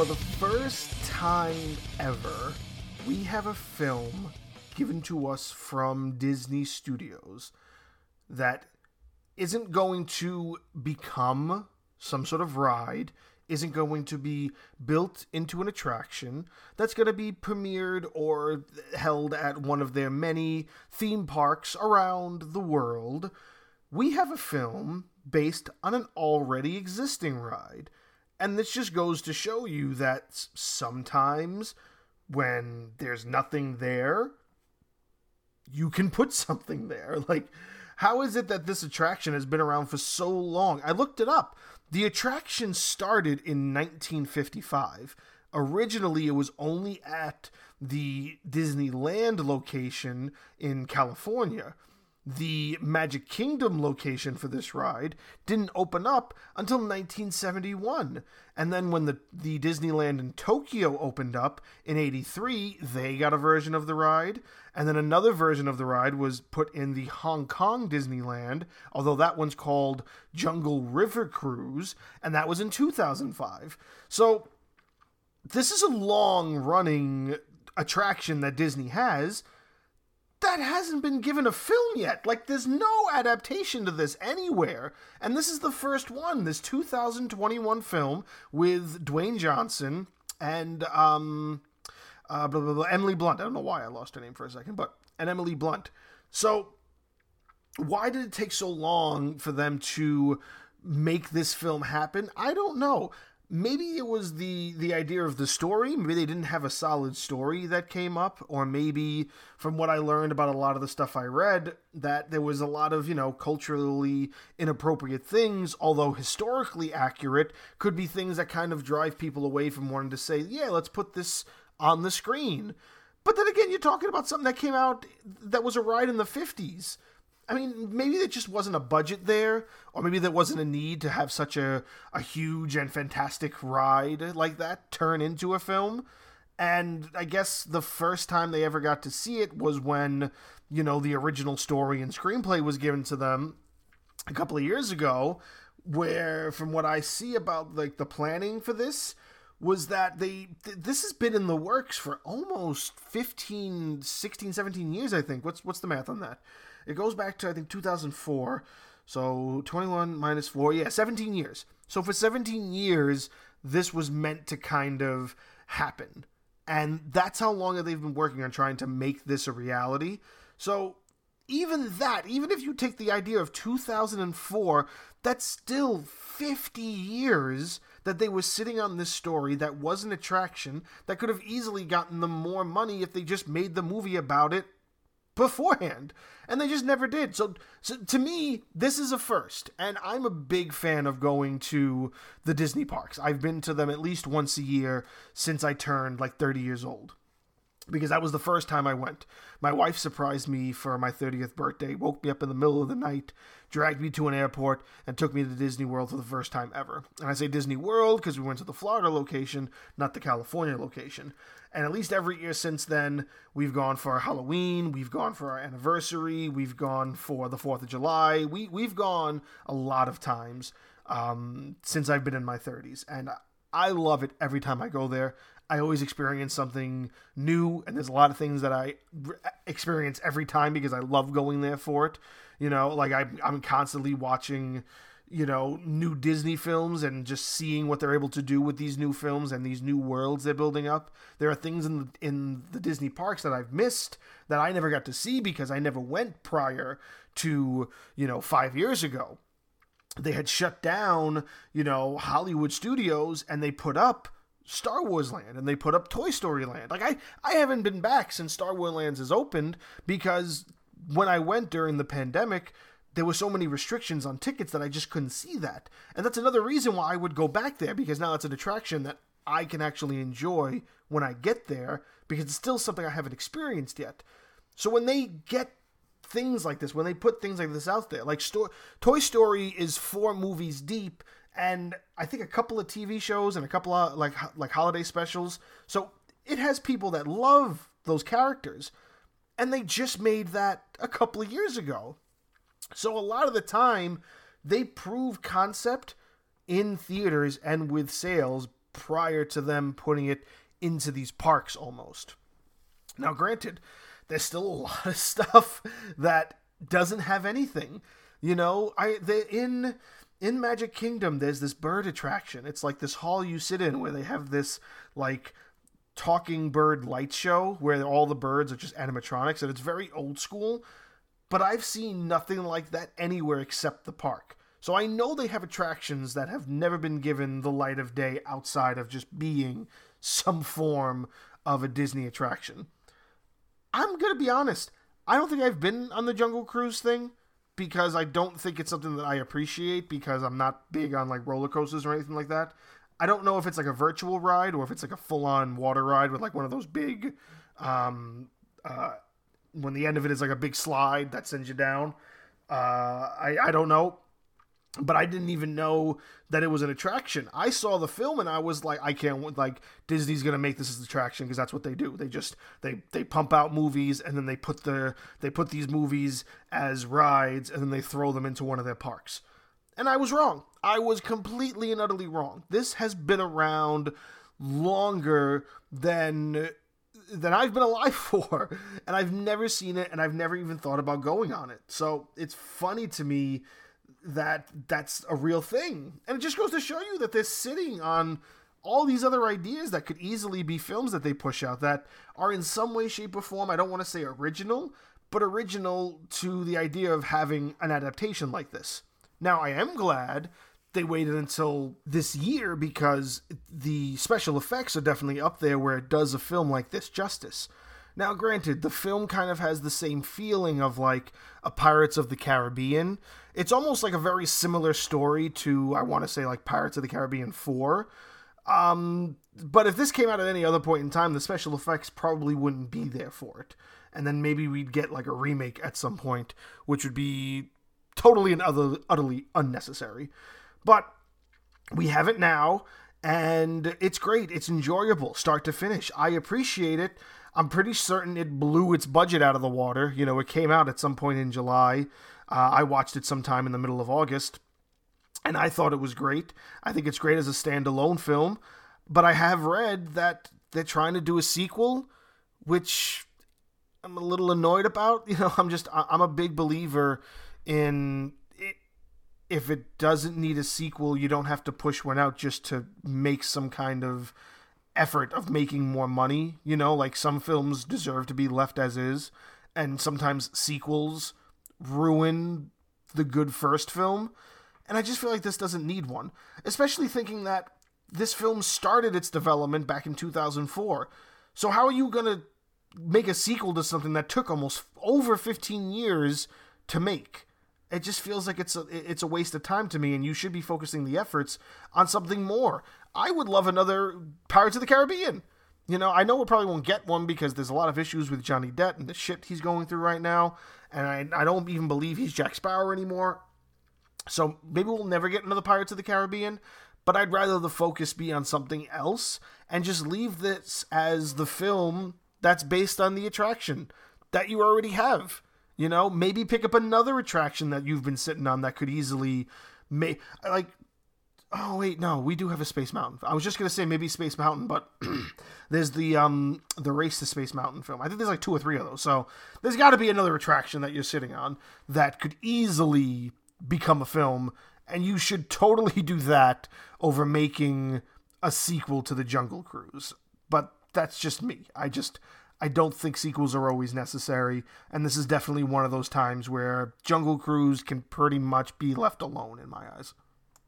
For the first time ever, we have a film given to us from Disney Studios that isn't going to become some sort of ride, isn't going to be built into an attraction, that's going to be premiered or held at one of their many theme parks around the world. We have a film based on an already existing ride. And this just goes to show you that sometimes when there's nothing there, you can put something there. Like, how is it that this attraction has been around for so long? I looked it up. The attraction started in 1955. Originally, it was only at the Disneyland location in California the Magic Kingdom location for this ride didn't open up until 1971. And then when the, the Disneyland in Tokyo opened up in 83, they got a version of the ride. And then another version of the ride was put in the Hong Kong Disneyland, although that one's called Jungle River Cruise, and that was in 2005. So this is a long running attraction that Disney has that hasn't been given a film yet. Like, there's no adaptation to this anywhere. And this is the first one, this 2021 film with Dwayne Johnson and um, uh, blah, blah, blah, Emily Blunt. I don't know why I lost her name for a second, but and Emily Blunt. So, why did it take so long for them to make this film happen? I don't know maybe it was the the idea of the story. Maybe they didn't have a solid story that came up or maybe from what i learned about a lot of the stuff i read that there was a lot of you know culturally inappropriate things although historically accurate could be things that kind of drive people away from wanting to say yeah let's put this on the screen. But then again you're talking about something that came out that was a ride in the 50s I mean, maybe there just wasn't a budget there, or maybe there wasn't a need to have such a, a huge and fantastic ride like that turn into a film. And I guess the first time they ever got to see it was when, you know, the original story and screenplay was given to them a couple of years ago, where from what I see about like the planning for this, was that they th- this has been in the works for almost 15 16 17 years i think what's what's the math on that it goes back to I think 2004. So 21 minus 4, yeah, 17 years. So for 17 years, this was meant to kind of happen. And that's how long they've been working on trying to make this a reality. So even that, even if you take the idea of 2004, that's still 50 years that they were sitting on this story that was an attraction that could have easily gotten them more money if they just made the movie about it beforehand and they just never did. So, so to me this is a first and i'm a big fan of going to the disney parks. I've been to them at least once a year since i turned like 30 years old because that was the first time I went. My wife surprised me for my 30th birthday, woke me up in the middle of the night, dragged me to an airport, and took me to Disney World for the first time ever. And I say Disney World because we went to the Florida location, not the California location. And at least every year since then, we've gone for Halloween, we've gone for our anniversary, we've gone for the 4th of July. We, we've gone a lot of times um, since I've been in my 30s. And I love it every time I go there. I always experience something new, and there's a lot of things that I experience every time because I love going there for it. You know, like I, I'm constantly watching, you know, new Disney films and just seeing what they're able to do with these new films and these new worlds they're building up. There are things in the, in the Disney parks that I've missed that I never got to see because I never went prior to, you know, five years ago. They had shut down, you know, Hollywood studios and they put up Star Wars Land and they put up Toy Story Land. Like I I haven't been back since Star Wars Lands has opened because when I went during the pandemic, there were so many restrictions on tickets that I just couldn't see that. And that's another reason why I would go back there because now it's an attraction that I can actually enjoy when I get there because it's still something I haven't experienced yet. So when they get things like this, when they put things like this out there, like Sto- Toy Story is four movies deep and I think a couple of TV shows and a couple of like like holiday specials. So it has people that love those characters, and they just made that a couple of years ago. So a lot of the time, they prove concept in theaters and with sales prior to them putting it into these parks almost. Now, granted, there's still a lot of stuff that doesn't have anything. You know, I they in in Magic Kingdom there's this bird attraction. It's like this hall you sit in where they have this like talking bird light show where all the birds are just animatronics and it's very old school. But I've seen nothing like that anywhere except the park. So I know they have attractions that have never been given the light of day outside of just being some form of a Disney attraction. I'm going to be honest. I don't think I've been on the Jungle Cruise thing because I don't think it's something that I appreciate because I'm not big on like roller coasters or anything like that. I don't know if it's like a virtual ride or if it's like a full on water ride with like one of those big, um, uh, when the end of it is like a big slide that sends you down. Uh, I, I don't know but I didn't even know that it was an attraction. I saw the film and I was like, I can't like Disney's gonna make this as an attraction because that's what they do. They just they they pump out movies and then they put the they put these movies as rides and then they throw them into one of their parks. And I was wrong. I was completely and utterly wrong. This has been around longer than than I've been alive for, and I've never seen it, and I've never even thought about going on it. So it's funny to me that that's a real thing. And it just goes to show you that they're sitting on all these other ideas that could easily be films that they push out that are in some way, shape, or form, I don't want to say original, but original to the idea of having an adaptation like this. Now, I am glad they waited until this year because the special effects are definitely up there where it does a film like this justice. Now, granted, the film kind of has the same feeling of like a Pirates of the Caribbean. It's almost like a very similar story to, I want to say, like Pirates of the Caribbean 4. Um, but if this came out at any other point in time, the special effects probably wouldn't be there for it. And then maybe we'd get like a remake at some point, which would be totally and other, utterly unnecessary. But we have it now, and it's great. It's enjoyable, start to finish. I appreciate it. I'm pretty certain it blew its budget out of the water. You know, it came out at some point in July. Uh, I watched it sometime in the middle of August, and I thought it was great. I think it's great as a standalone film, but I have read that they're trying to do a sequel, which I'm a little annoyed about. You know, I'm just I'm a big believer in it, if it doesn't need a sequel, you don't have to push one out just to make some kind of effort of making more money. You know, like some films deserve to be left as is, and sometimes sequels ruin the good first film. And I just feel like this doesn't need one, especially thinking that this film started its development back in 2004. So how are you going to make a sequel to something that took almost over 15 years to make? It just feels like it's a, it's a waste of time to me, and you should be focusing the efforts on something more. I would love another Pirates of the Caribbean. You know, I know we probably won't get one because there's a lot of issues with Johnny Depp and the shit he's going through right now, and I, I don't even believe he's Jack Sparrow anymore. So maybe we'll never get another Pirates of the Caribbean, but I'd rather the focus be on something else and just leave this as the film that's based on the attraction that you already have. You know, maybe pick up another attraction that you've been sitting on that could easily make like Oh wait, no, we do have a Space Mountain. I was just gonna say maybe Space Mountain, but there's the um the Race to Space Mountain film. I think there's like two or three of those. So there's got to be another attraction that you're sitting on that could easily become a film, and you should totally do that over making a sequel to the Jungle Cruise. But that's just me. I just I don't think sequels are always necessary, and this is definitely one of those times where Jungle Cruise can pretty much be left alone in my eyes.